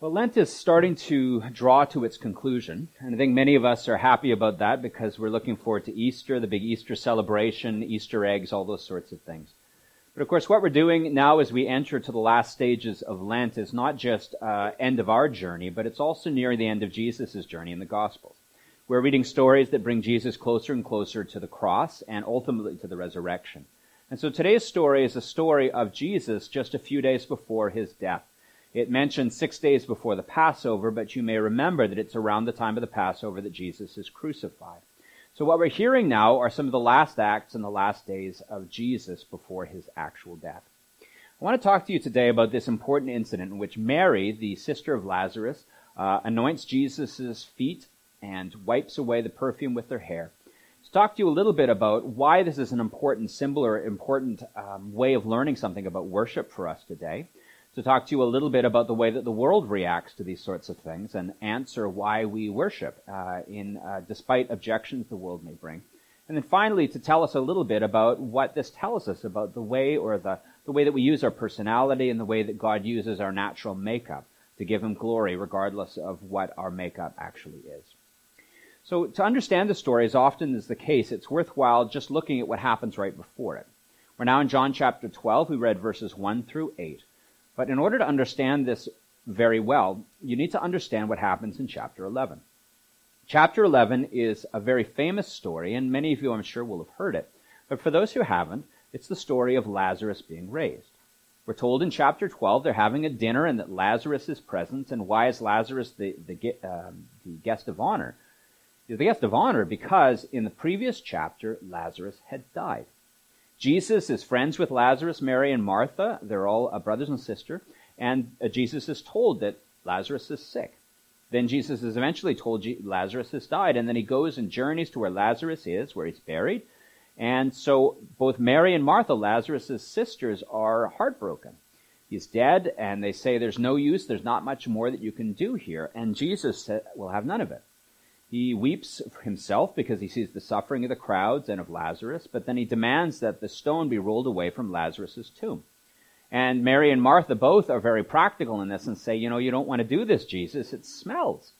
Well, Lent is starting to draw to its conclusion, and I think many of us are happy about that because we're looking forward to Easter, the big Easter celebration, Easter eggs, all those sorts of things. But of course, what we're doing now as we enter to the last stages of Lent is not just uh, end of our journey, but it's also near the end of Jesus' journey in the Gospels. We're reading stories that bring Jesus closer and closer to the cross and ultimately to the resurrection. And so today's story is a story of Jesus just a few days before his death. It mentions six days before the Passover, but you may remember that it's around the time of the Passover that Jesus is crucified. So what we're hearing now are some of the last acts and the last days of Jesus before his actual death. I want to talk to you today about this important incident in which Mary, the sister of Lazarus, uh, anoints Jesus' feet and wipes away the perfume with her hair. To talk to you a little bit about why this is an important symbol or important um, way of learning something about worship for us today to talk to you a little bit about the way that the world reacts to these sorts of things and answer why we worship, uh, in uh, despite objections the world may bring. And then finally, to tell us a little bit about what this tells us about the way or the, the way that we use our personality and the way that God uses our natural makeup to give Him glory, regardless of what our makeup actually is. So to understand the story, as often is the case, it's worthwhile just looking at what happens right before it. We're now in John chapter 12. We read verses 1 through 8. But in order to understand this very well, you need to understand what happens in chapter 11. Chapter 11 is a very famous story, and many of you, I'm sure, will have heard it. But for those who haven't, it's the story of Lazarus being raised. We're told in chapter 12 they're having a dinner and that Lazarus is present. And why is Lazarus the, the, um, the guest of honor? He's the guest of honor because in the previous chapter, Lazarus had died. Jesus is friends with Lazarus, Mary, and Martha. They're all uh, brothers and sister. And uh, Jesus is told that Lazarus is sick. Then Jesus is eventually told Lazarus has died, and then he goes and journeys to where Lazarus is, where he's buried. And so both Mary and Martha, Lazarus' sisters, are heartbroken. He's dead, and they say there's no use, there's not much more that you can do here. And Jesus will have none of it. He weeps for himself because he sees the suffering of the crowds and of Lazarus, but then he demands that the stone be rolled away from Lazarus' tomb. And Mary and Martha both are very practical in this and say, you know, you don't want to do this, Jesus. It smells.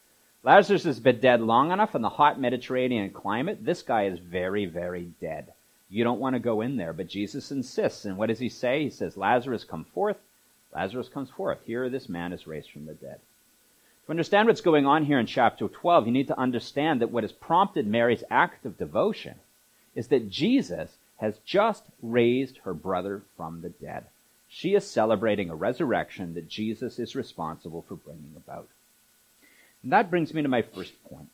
Lazarus has been dead long enough in the hot Mediterranean climate. This guy is very, very dead. You don't want to go in there. But Jesus insists. And what does he say? He says, Lazarus, come forth. Lazarus comes forth. Here, this man is raised from the dead. To understand what's going on here in chapter 12, you need to understand that what has prompted Mary's act of devotion is that Jesus has just raised her brother from the dead. She is celebrating a resurrection that Jesus is responsible for bringing about. And that brings me to my first point.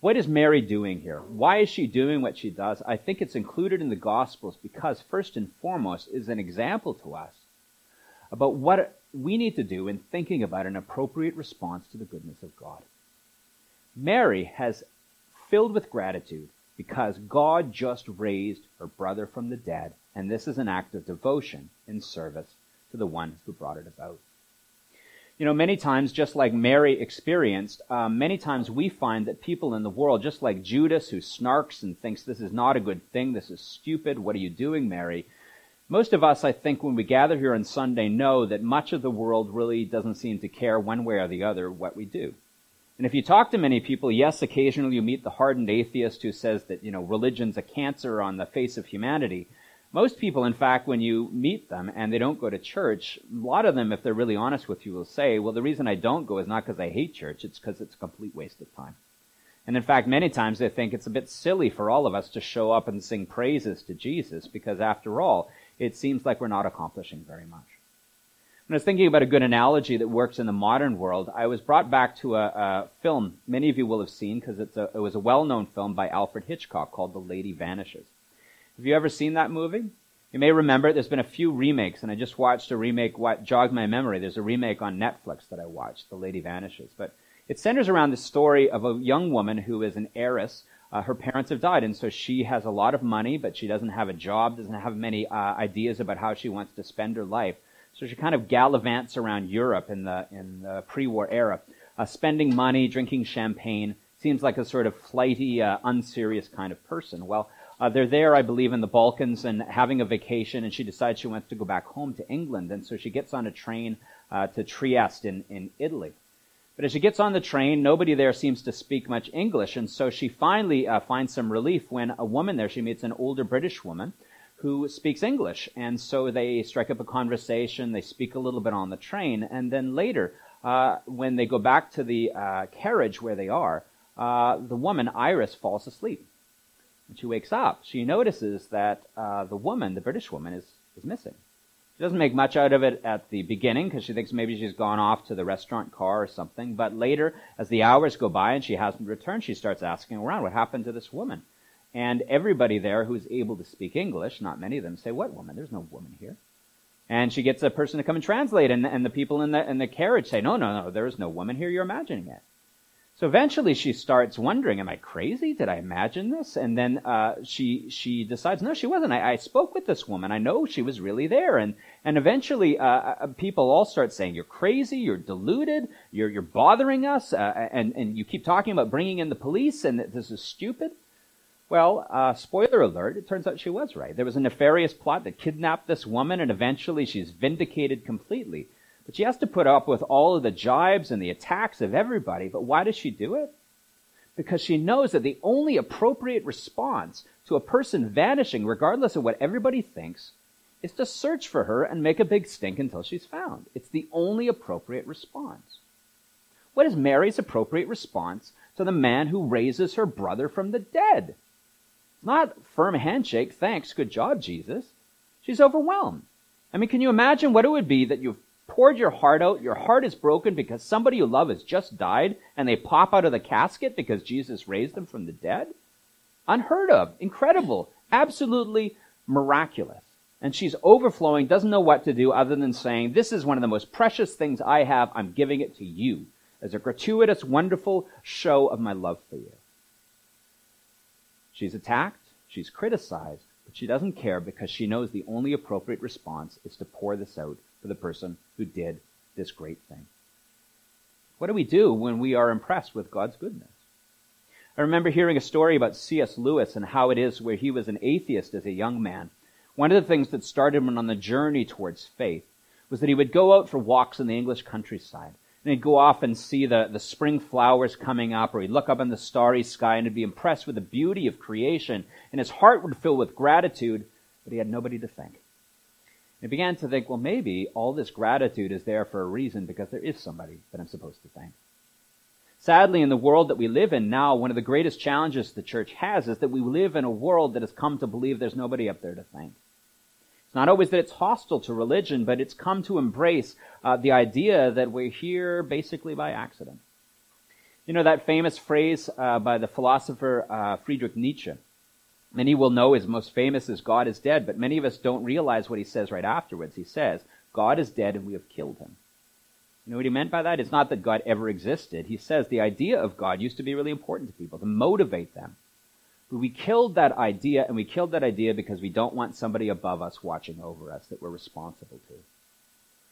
What is Mary doing here? Why is she doing what she does? I think it's included in the Gospels because, first and foremost, is an example to us about what we need to do in thinking about an appropriate response to the goodness of God. Mary has filled with gratitude because God just raised her brother from the dead, and this is an act of devotion in service to the one who brought it about. You know, many times, just like Mary experienced, um, many times we find that people in the world, just like Judas, who snarks and thinks this is not a good thing, this is stupid, what are you doing, Mary? Most of us, I think, when we gather here on Sunday, know that much of the world really doesn't seem to care one way or the other what we do. And if you talk to many people, yes, occasionally you meet the hardened atheist who says that, you know, religion's a cancer on the face of humanity. Most people, in fact, when you meet them and they don't go to church, a lot of them, if they're really honest with you, will say, well, the reason I don't go is not because I hate church, it's because it's a complete waste of time. And in fact, many times they think it's a bit silly for all of us to show up and sing praises to Jesus because after all, it seems like we're not accomplishing very much. When I was thinking about a good analogy that works in the modern world, I was brought back to a, a film many of you will have seen because it was a well-known film by Alfred Hitchcock called The Lady Vanishes. Have you ever seen that movie? You may remember there's been a few remakes, and I just watched a remake, what jogged my memory. There's a remake on Netflix that I watched, The Lady Vanishes. But it centers around the story of a young woman who is an heiress uh, her parents have died, and so she has a lot of money, but she doesn't have a job, doesn't have many uh, ideas about how she wants to spend her life. So she kind of gallivants around Europe in the in the pre-war era, uh, spending money, drinking champagne. Seems like a sort of flighty, uh, unserious kind of person. Well, uh, they're there, I believe, in the Balkans and having a vacation, and she decides she wants to go back home to England, and so she gets on a train uh, to Trieste in, in Italy. But as she gets on the train, nobody there seems to speak much English, and so she finally uh, finds some relief when a woman there, she meets an older British woman who speaks English. And so they strike up a conversation, they speak a little bit on the train, and then later, uh, when they go back to the uh, carriage where they are, uh, the woman, Iris, falls asleep. When she wakes up, she notices that uh, the woman, the British woman, is, is missing. She doesn't make much out of it at the beginning because she thinks maybe she's gone off to the restaurant car or something. But later, as the hours go by and she hasn't returned, she starts asking around, what happened to this woman? And everybody there who's able to speak English, not many of them, say, what woman? There's no woman here. And she gets a person to come and translate, and, and the people in the, in the carriage say, no, no, no, there is no woman here, you're imagining it. So eventually she starts wondering, am I crazy? Did I imagine this? And then uh, she she decides, no, she wasn't. I, I, spoke with this woman. I know she was really there. And and eventually uh, uh, people all start saying, you're crazy, you're deluded, you're you're bothering us, uh, and and you keep talking about bringing in the police, and this is stupid. Well, uh, spoiler alert, it turns out she was right. There was a nefarious plot that kidnapped this woman, and eventually she's vindicated completely. But she has to put up with all of the jibes and the attacks of everybody. But why does she do it? Because she knows that the only appropriate response to a person vanishing, regardless of what everybody thinks, is to search for her and make a big stink until she's found. It's the only appropriate response. What is Mary's appropriate response to the man who raises her brother from the dead? Not firm handshake, thanks, good job, Jesus. She's overwhelmed. I mean, can you imagine what it would be that you've poured your heart out, your heart is broken because somebody you love has just died and they pop out of the casket because Jesus raised them from the dead? Unheard of, incredible, absolutely miraculous. And she's overflowing, doesn't know what to do other than saying, This is one of the most precious things I have. I'm giving it to you as a gratuitous, wonderful show of my love for you. She's attacked, she's criticized, but she doesn't care because she knows the only appropriate response is to pour this out for the person who did this great thing. What do we do when we are impressed with God's goodness? I remember hearing a story about C.S. Lewis and how it is where he was an atheist as a young man. One of the things that started him on the journey towards faith was that he would go out for walks in the English countryside. And he'd go off and see the, the spring flowers coming up, or he'd look up in the starry sky and he'd be impressed with the beauty of creation. And his heart would fill with gratitude, but he had nobody to thank. I began to think, well, maybe all this gratitude is there for a reason because there is somebody that I'm supposed to thank. Sadly, in the world that we live in now, one of the greatest challenges the church has is that we live in a world that has come to believe there's nobody up there to thank. It's not always that it's hostile to religion, but it's come to embrace uh, the idea that we're here basically by accident. You know that famous phrase uh, by the philosopher uh, Friedrich Nietzsche Many will know his most famous is God is dead, but many of us don't realize what he says right afterwards. He says, God is dead and we have killed him. You know what he meant by that? It's not that God ever existed. He says the idea of God used to be really important to people, to motivate them. But we killed that idea, and we killed that idea because we don't want somebody above us watching over us that we're responsible to.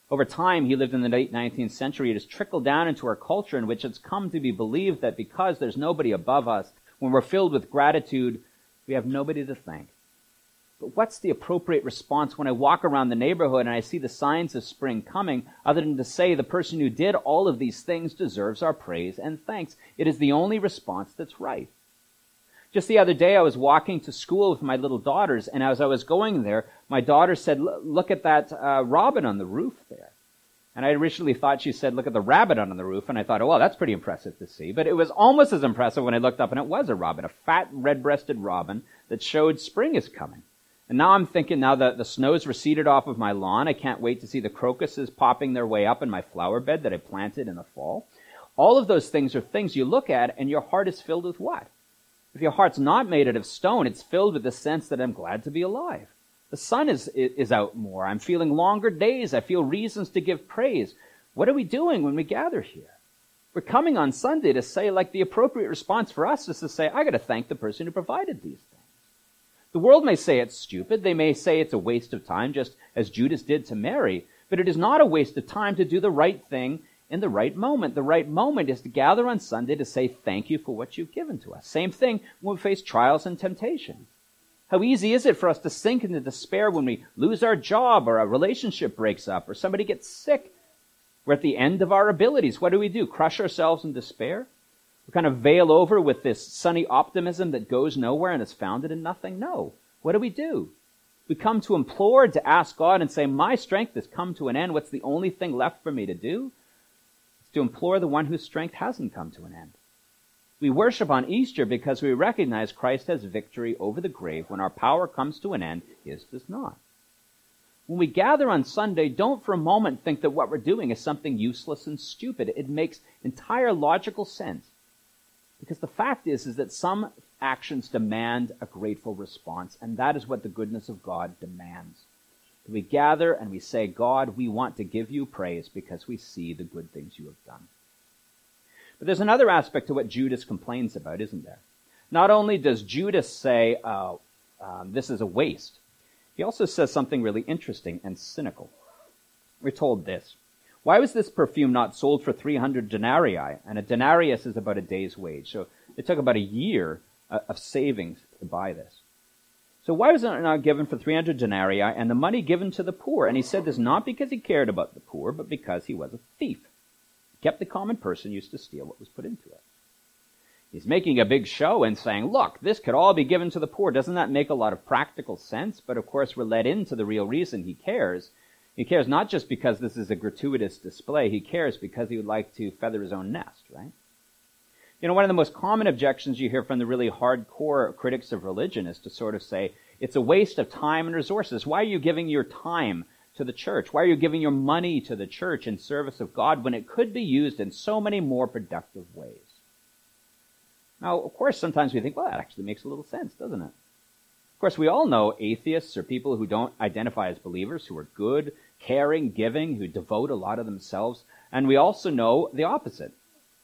Over time, he lived in the late 19th century. It has trickled down into our culture in which it's come to be believed that because there's nobody above us, when we're filled with gratitude, we have nobody to thank. But what's the appropriate response when I walk around the neighborhood and I see the signs of spring coming, other than to say the person who did all of these things deserves our praise and thanks? It is the only response that's right. Just the other day, I was walking to school with my little daughters, and as I was going there, my daughter said, Look at that uh, robin on the roof there. And I originally thought she said, look at the rabbit on the roof. And I thought, oh, well, that's pretty impressive to see. But it was almost as impressive when I looked up and it was a robin, a fat red-breasted robin that showed spring is coming. And now I'm thinking, now that the snow's receded off of my lawn, I can't wait to see the crocuses popping their way up in my flower bed that I planted in the fall. All of those things are things you look at and your heart is filled with what? If your heart's not made out of stone, it's filled with the sense that I'm glad to be alive. The sun is, is out more. I'm feeling longer days. I feel reasons to give praise. What are we doing when we gather here? We're coming on Sunday to say, like, the appropriate response for us is to say, I gotta thank the person who provided these things. The world may say it's stupid. They may say it's a waste of time, just as Judas did to Mary. But it is not a waste of time to do the right thing in the right moment. The right moment is to gather on Sunday to say thank you for what you've given to us. Same thing when we face trials and temptations. How easy is it for us to sink into despair when we lose our job or a relationship breaks up or somebody gets sick? We're at the end of our abilities. What do we do? Crush ourselves in despair? We kind of veil over with this sunny optimism that goes nowhere and is founded in nothing? No. What do we do? We come to implore, to ask God and say, My strength has come to an end. What's the only thing left for me to do? It's to implore the one whose strength hasn't come to an end. We worship on Easter because we recognize Christ has victory over the grave when our power comes to an end, his does not. When we gather on Sunday, don't for a moment think that what we're doing is something useless and stupid. It makes entire logical sense. Because the fact is, is that some actions demand a grateful response, and that is what the goodness of God demands. We gather and we say, God, we want to give you praise because we see the good things you have done. But there's another aspect to what Judas complains about, isn't there? Not only does Judas say, uh, um, this is a waste, he also says something really interesting and cynical. We're told this. Why was this perfume not sold for 300 denarii? And a denarius is about a day's wage. So it took about a year uh, of savings to buy this. So why was it not given for 300 denarii and the money given to the poor? And he said this not because he cared about the poor, but because he was a thief. Kept the common person used to steal what was put into it. He's making a big show and saying, look, this could all be given to the poor. Doesn't that make a lot of practical sense? But of course, we're led into the real reason he cares. He cares not just because this is a gratuitous display. He cares because he would like to feather his own nest, right? You know, one of the most common objections you hear from the really hardcore critics of religion is to sort of say, it's a waste of time and resources. Why are you giving your time to the church? Why are you giving your money to the church in service of God when it could be used in so many more productive ways? Now, of course, sometimes we think, well, that actually makes a little sense, doesn't it? Of course, we all know atheists or people who don't identify as believers who are good, caring, giving, who devote a lot of themselves. And we also know the opposite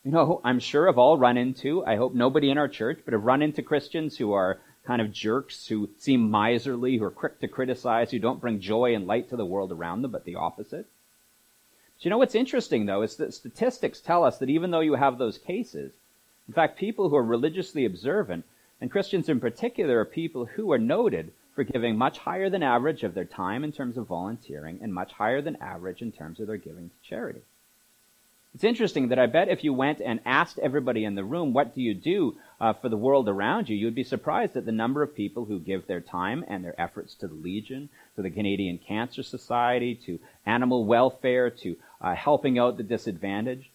you know, I'm sure have all run into, I hope nobody in our church, but have run into Christians who are kind of jerks, who seem miserly, who are quick to criticize, who don't bring joy and light to the world around them, but the opposite. But you know what's interesting though is that statistics tell us that even though you have those cases, in fact, people who are religiously observant, and Christians in particular, are people who are noted for giving much higher than average of their time in terms of volunteering and much higher than average in terms of their giving to charity. It's interesting that I bet if you went and asked everybody in the room, what do you do uh, for the world around you, you'd be surprised at the number of people who give their time and their efforts to the Legion, to the Canadian Cancer Society, to animal welfare, to uh, helping out the disadvantaged.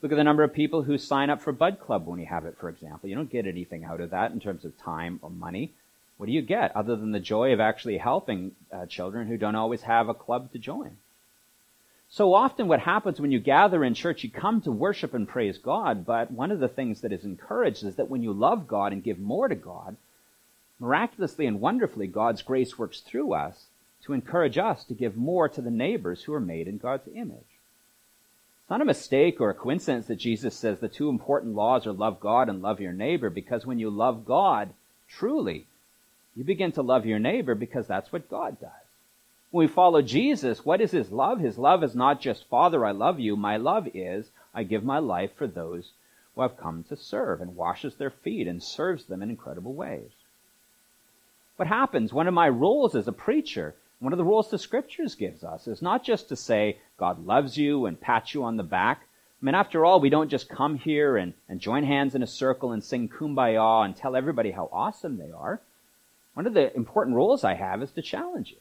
Look at the number of people who sign up for Bud Club when you have it, for example. You don't get anything out of that in terms of time or money. What do you get other than the joy of actually helping uh, children who don't always have a club to join? So often what happens when you gather in church, you come to worship and praise God, but one of the things that is encouraged is that when you love God and give more to God, miraculously and wonderfully, God's grace works through us to encourage us to give more to the neighbors who are made in God's image. It's not a mistake or a coincidence that Jesus says the two important laws are love God and love your neighbor, because when you love God truly, you begin to love your neighbor because that's what God does. When we follow Jesus, what is his love? His love is not just, Father, I love you. My love is, I give my life for those who have come to serve and washes their feet and serves them in incredible ways. What happens? One of my roles as a preacher, one of the roles the scriptures gives us is not just to say, God loves you and pat you on the back. I mean, after all, we don't just come here and, and join hands in a circle and sing kumbaya and tell everybody how awesome they are. One of the important roles I have is to challenge you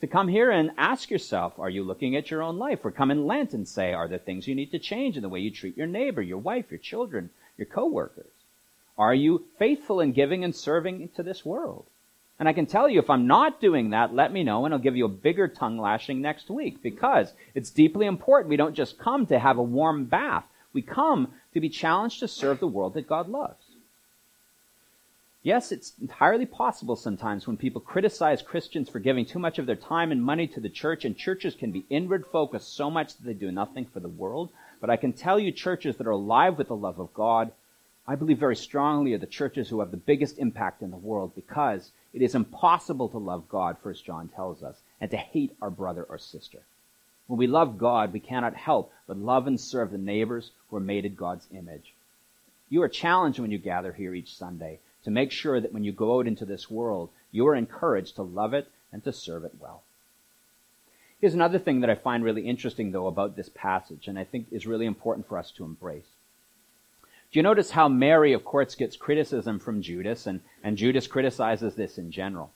to come here and ask yourself, are you looking at your own life? Or come in Lent and say, are there things you need to change in the way you treat your neighbor, your wife, your children, your coworkers? Are you faithful in giving and serving to this world? And I can tell you, if I'm not doing that, let me know and I'll give you a bigger tongue lashing next week because it's deeply important. We don't just come to have a warm bath. We come to be challenged to serve the world that God loves. Yes, it's entirely possible sometimes when people criticize Christians for giving too much of their time and money to the church, and churches can be inward focused so much that they do nothing for the world. But I can tell you, churches that are alive with the love of God, I believe very strongly are the churches who have the biggest impact in the world because it is impossible to love God, First John tells us, and to hate our brother or sister. When we love God, we cannot help but love and serve the neighbors who are made in God's image. You are challenged when you gather here each Sunday to make sure that when you go out into this world, you are encouraged to love it and to serve it well. Here's another thing that I find really interesting, though, about this passage, and I think is really important for us to embrace. Do you notice how Mary, of course, gets criticism from Judas, and, and Judas criticizes this in general?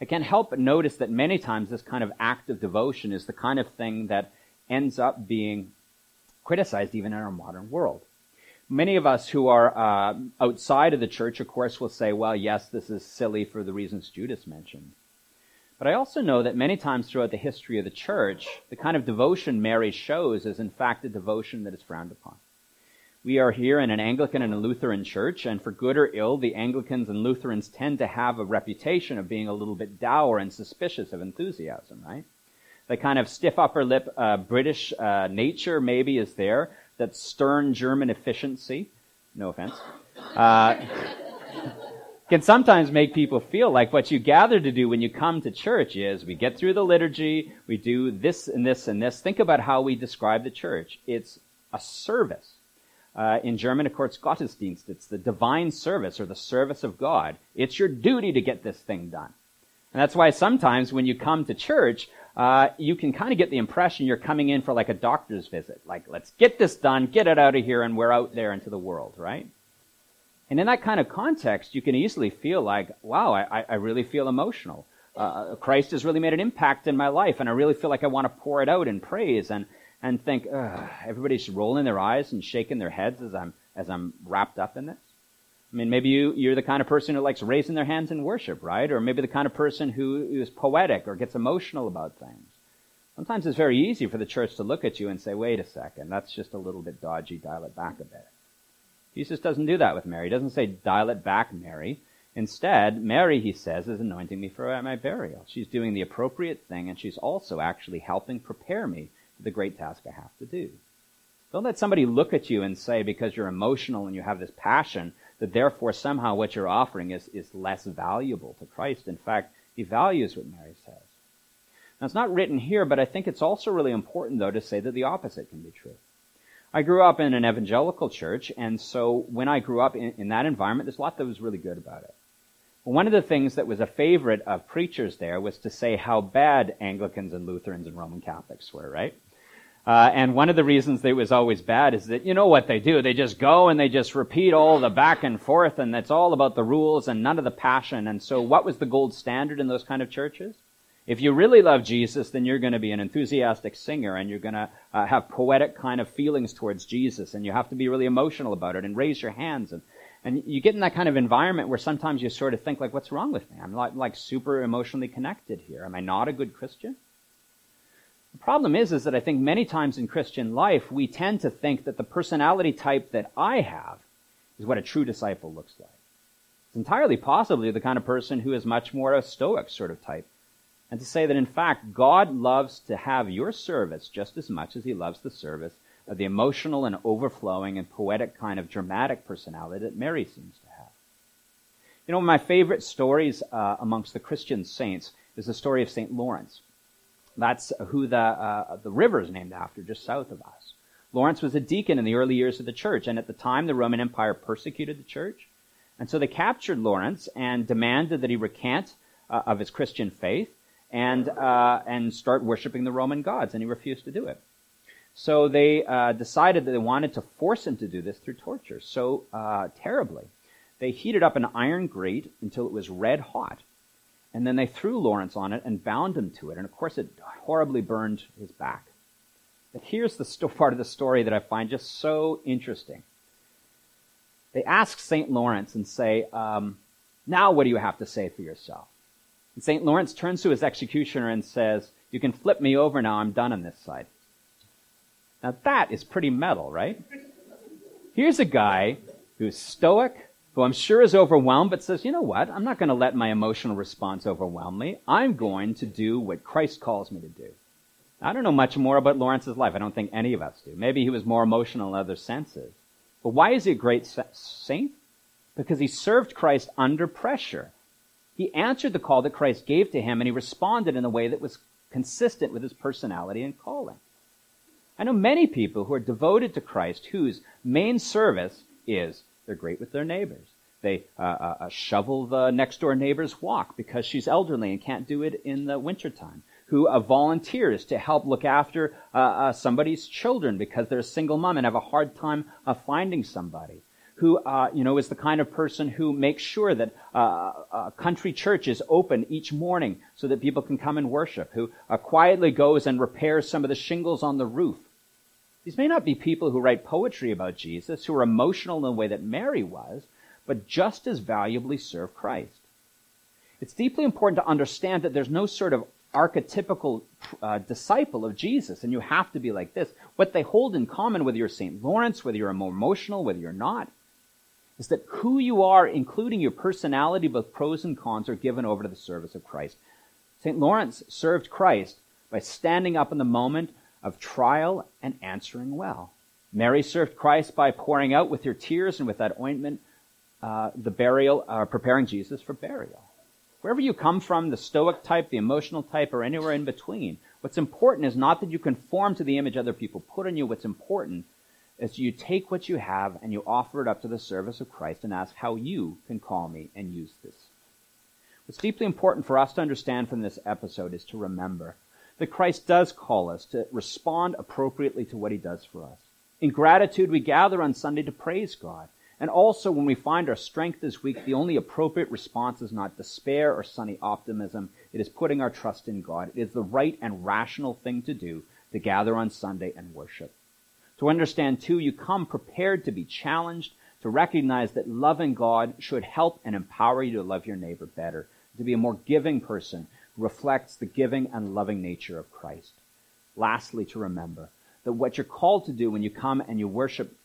I can't help but notice that many times this kind of act of devotion is the kind of thing that ends up being criticized even in our modern world. Many of us who are uh, outside of the church, of course, will say, well, yes, this is silly for the reasons Judas mentioned. But I also know that many times throughout the history of the church, the kind of devotion Mary shows is in fact a devotion that is frowned upon. We are here in an Anglican and a Lutheran church, and for good or ill, the Anglicans and Lutherans tend to have a reputation of being a little bit dour and suspicious of enthusiasm, right? The kind of stiff upper lip uh, British uh, nature maybe is there, that stern German efficiency, no offense, uh, can sometimes make people feel like what you gather to do when you come to church is we get through the liturgy, we do this and this and this. Think about how we describe the church. It's a service. Uh, in German, of course, Gottesdienst. It's the divine service or the service of God. It's your duty to get this thing done. And that's why sometimes when you come to church, uh, you can kind of get the impression you're coming in for like a doctor's visit. Like, let's get this done, get it out of here, and we're out there into the world, right? And in that kind of context, you can easily feel like, wow, I, I really feel emotional. Uh, Christ has really made an impact in my life, and I really feel like I want to pour it out in praise and, and think, everybody's rolling their eyes and shaking their heads as I'm, as I'm wrapped up in this. I mean, maybe you, you're the kind of person who likes raising their hands in worship, right? Or maybe the kind of person who is poetic or gets emotional about things. Sometimes it's very easy for the church to look at you and say, wait a second, that's just a little bit dodgy, dial it back a bit. Jesus doesn't do that with Mary. He doesn't say, dial it back, Mary. Instead, Mary, he says, is anointing me for my burial. She's doing the appropriate thing, and she's also actually helping prepare me for the great task I have to do. Don't let somebody look at you and say, because you're emotional and you have this passion, that therefore somehow what you're offering is, is less valuable to Christ. In fact, he values what Mary says. Now, it's not written here, but I think it's also really important, though, to say that the opposite can be true. I grew up in an evangelical church, and so when I grew up in, in that environment, there's a lot that was really good about it. one of the things that was a favorite of preachers there was to say how bad Anglicans and Lutherans and Roman Catholics were, right? Uh, and one of the reasons that it was always bad is that you know what they do? They just go and they just repeat all the back and forth, and it's all about the rules and none of the passion. And so, what was the gold standard in those kind of churches? If you really love Jesus, then you're going to be an enthusiastic singer and you're going to uh, have poetic kind of feelings towards Jesus and you have to be really emotional about it and raise your hands and, and you get in that kind of environment where sometimes you sort of think like, what's wrong with me? I'm like, like super emotionally connected here. Am I not a good Christian? The problem is, is that I think many times in Christian life, we tend to think that the personality type that I have is what a true disciple looks like. It's entirely possibly the kind of person who is much more a stoic sort of type and to say that in fact God loves to have your service just as much as he loves the service of the emotional and overflowing and poetic kind of dramatic personality that Mary seems to have. You know, my favorite stories uh, amongst the Christian saints is the story of St. Lawrence. That's who the, uh, the river is named after, just south of us. Lawrence was a deacon in the early years of the church, and at the time the Roman Empire persecuted the church. And so they captured Lawrence and demanded that he recant uh, of his Christian faith and, uh, and start worshiping the Roman gods, and he refused to do it. So they uh, decided that they wanted to force him to do this through torture so uh, terribly. They heated up an iron grate until it was red hot, and then they threw Lawrence on it and bound him to it, and of course it horribly burned his back. But here's the part of the story that I find just so interesting. They ask St. Lawrence and say, um, Now what do you have to say for yourself? And St. Lawrence turns to his executioner and says, You can flip me over now, I'm done on this side. Now that is pretty metal, right? Here's a guy who's stoic, who I'm sure is overwhelmed, but says, you know what? I'm not going to let my emotional response overwhelm me. I'm going to do what Christ calls me to do. I don't know much more about Lawrence's life. I don't think any of us do. Maybe he was more emotional in other senses. But why is he a great saint? Because he served Christ under pressure. He answered the call that Christ gave to him, and he responded in a way that was consistent with his personality and calling. I know many people who are devoted to Christ whose main service is they're great with their neighbors. They uh, uh, uh shovel the next door neighbor's walk because she's elderly and can't do it in the wintertime. who uh, volunteers to help look after uh, uh, somebody's children because they're a single mom and have a hard time finding somebody. Who, uh, you know, is the kind of person who makes sure that uh, a country church is open each morning so that people can come and worship. Who quietly goes and repairs some of the shingles on the roof. These may not be people who write poetry about Jesus, who are emotional in the way that Mary was, but just as valuably serve Christ. It's deeply important to understand that there's no sort of archetypical uh, disciple of Jesus, and you have to be like this. What they hold in common, whether you're St. Lawrence, whether you're more emotional, whether you're not, is that who you are, including your personality, both pros and cons, are given over to the service of Christ. St. Lawrence served Christ by standing up in the moment of trial and answering well. Mary served Christ by pouring out with her tears and with that ointment uh, the burial, uh, preparing Jesus for burial. Wherever you come from, the stoic type, the emotional type, or anywhere in between, what's important is not that you conform to the image other people put on you. What's important is you take what you have and you offer it up to the service of Christ and ask how you can call me and use this. What's deeply important for us to understand from this episode is to remember that Christ does call us to respond appropriately to what he does for us. In gratitude, we gather on Sunday to praise God. And also, when we find our strength is weak, the only appropriate response is not despair or sunny optimism. It is putting our trust in God. It is the right and rational thing to do to gather on Sunday and worship. To understand, too, you come prepared to be challenged, to recognize that loving God should help and empower you to love your neighbor better, to be a more giving person reflects the giving and loving nature of Christ. Lastly, to remember that what you're called to do when you come and you worship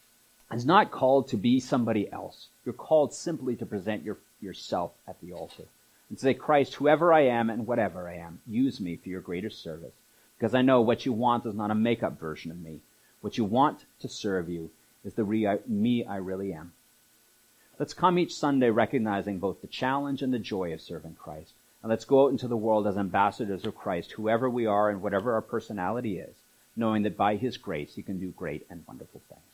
is not called to be somebody else. You're called simply to present your, yourself at the altar and say, Christ, whoever I am and whatever I am, use me for your greater service. Because I know what you want is not a make-up version of me. What you want to serve you is the re- me I really am. Let's come each Sunday recognizing both the challenge and the joy of serving Christ. And let's go out into the world as ambassadors of Christ, whoever we are and whatever our personality is, knowing that by His grace He can do great and wonderful things.